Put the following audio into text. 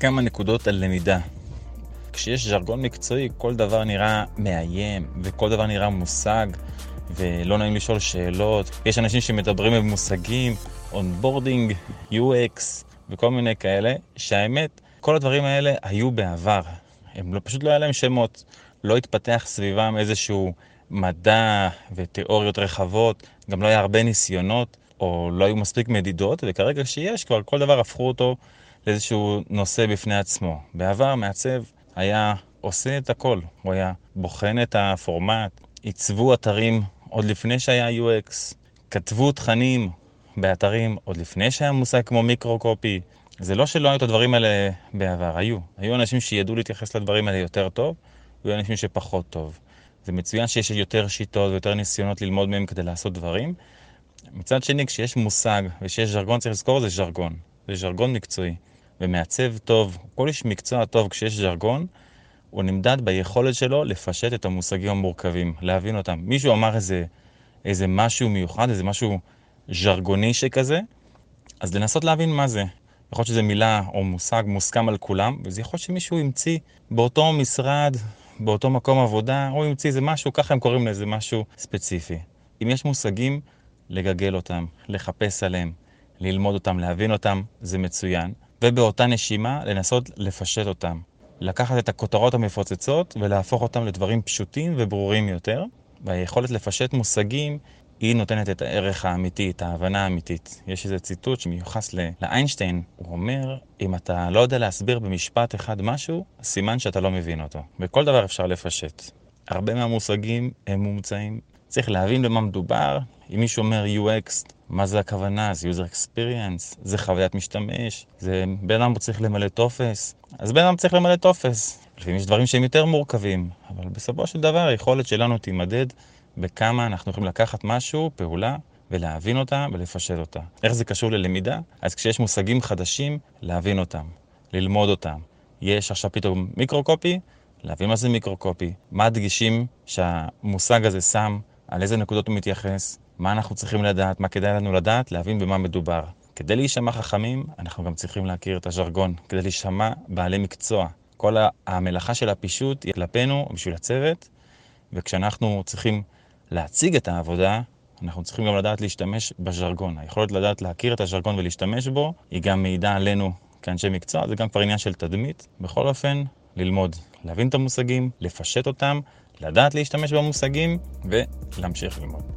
כמה נקודות על למידה. כשיש ז'רגון מקצועי, כל דבר נראה מאיים, וכל דבר נראה מושג, ולא נעים לשאול שאלות. יש אנשים שמדברים במושגים, onboarding, UX, וכל מיני כאלה, שהאמת, כל הדברים האלה היו בעבר. הם לא, פשוט לא היה להם שמות. לא התפתח סביבם איזשהו מדע ותיאוריות רחבות, גם לא היה הרבה ניסיונות, או לא היו מספיק מדידות, וכרגע שיש, כבר כל דבר הפכו אותו לאיזשהו נושא בפני עצמו. בעבר מעצב היה עושה את הכל, הוא היה בוחן את הפורמט, עיצבו אתרים עוד לפני שהיה UX, כתבו תכנים באתרים עוד לפני שהיה מושג כמו מיקרו-קופי. זה לא שלא היו את הדברים האלה בעבר, היו. היו אנשים שידעו להתייחס לדברים האלה יותר טוב, והיו אנשים שפחות טוב. זה מצוין שיש יותר שיטות ויותר ניסיונות ללמוד מהם כדי לעשות דברים. מצד שני, כשיש מושג ושיש ז'רגון, צריך לזכור זה ז'רגון. זה ז'רגון מקצועי. ומעצב טוב, כל איש מקצוע טוב כשיש ז'רגון, הוא נמדד ביכולת שלו לפשט את המושגים המורכבים, להבין אותם. מישהו אמר איזה, איזה משהו מיוחד, איזה משהו ז'רגוני שכזה, אז לנסות להבין מה זה. יכול להיות שזו מילה או מושג מוסכם על כולם, וזה יכול להיות שמישהו המציא באותו משרד, באותו מקום עבודה, הוא המציא איזה משהו, ככה הם קוראים לאיזה משהו ספציפי. אם יש מושגים, לגגל אותם, לחפש עליהם, ללמוד אותם, להבין אותם, זה מצוין. ובאותה נשימה לנסות לפשט אותם. לקחת את הכותרות המפוצצות ולהפוך אותם לדברים פשוטים וברורים יותר. והיכולת לפשט מושגים היא נותנת את הערך האמיתי, את ההבנה האמיתית. יש איזה ציטוט שמיוחס לאיינשטיין, הוא אומר, אם אתה לא יודע להסביר במשפט אחד משהו, סימן שאתה לא מבין אותו. בכל דבר אפשר לפשט. הרבה מהמושגים הם מומצאים. צריך להבין במה מדובר. אם מישהו אומר UX, מה זה הכוונה? זה user experience, זה חוויית משתמש, זה בן אדם צריך למלא טופס. אז בן אדם צריך למלא טופס. לפעמים יש דברים שהם יותר מורכבים, אבל בסופו של דבר היכולת שלנו תימדד בכמה אנחנו יכולים לקחת משהו, פעולה, ולהבין אותה ולפשט אותה. איך זה קשור ללמידה? אז כשיש מושגים חדשים, להבין אותם, ללמוד אותם. יש עכשיו פתאום מיקרו-קופי, להבין מה זה מיקרו-קופי, מה הדגישים שהמושג הזה שם, על איזה נקודות הוא מתייחס, מה אנחנו צריכים לדעת, מה כדאי לנו לדעת, להבין במה מדובר. כדי להישמע חכמים, אנחנו גם צריכים להכיר את הז'רגון, כדי להישמע בעלי מקצוע. כל המלאכה של הפישוט היא כלפינו, בשביל הצוות, וכשאנחנו צריכים להציג את העבודה, אנחנו צריכים גם לדעת להשתמש בז'רגון. היכולת לדעת להכיר את הז'רגון ולהשתמש בו, היא גם מעידה עלינו כאנשי מקצוע, זה גם כבר עניין של תדמית. בכל אופן, ללמוד, להבין את המושגים, לפשט אותם, לדעת להשתמש במושגים ולהמשיך ללמוד.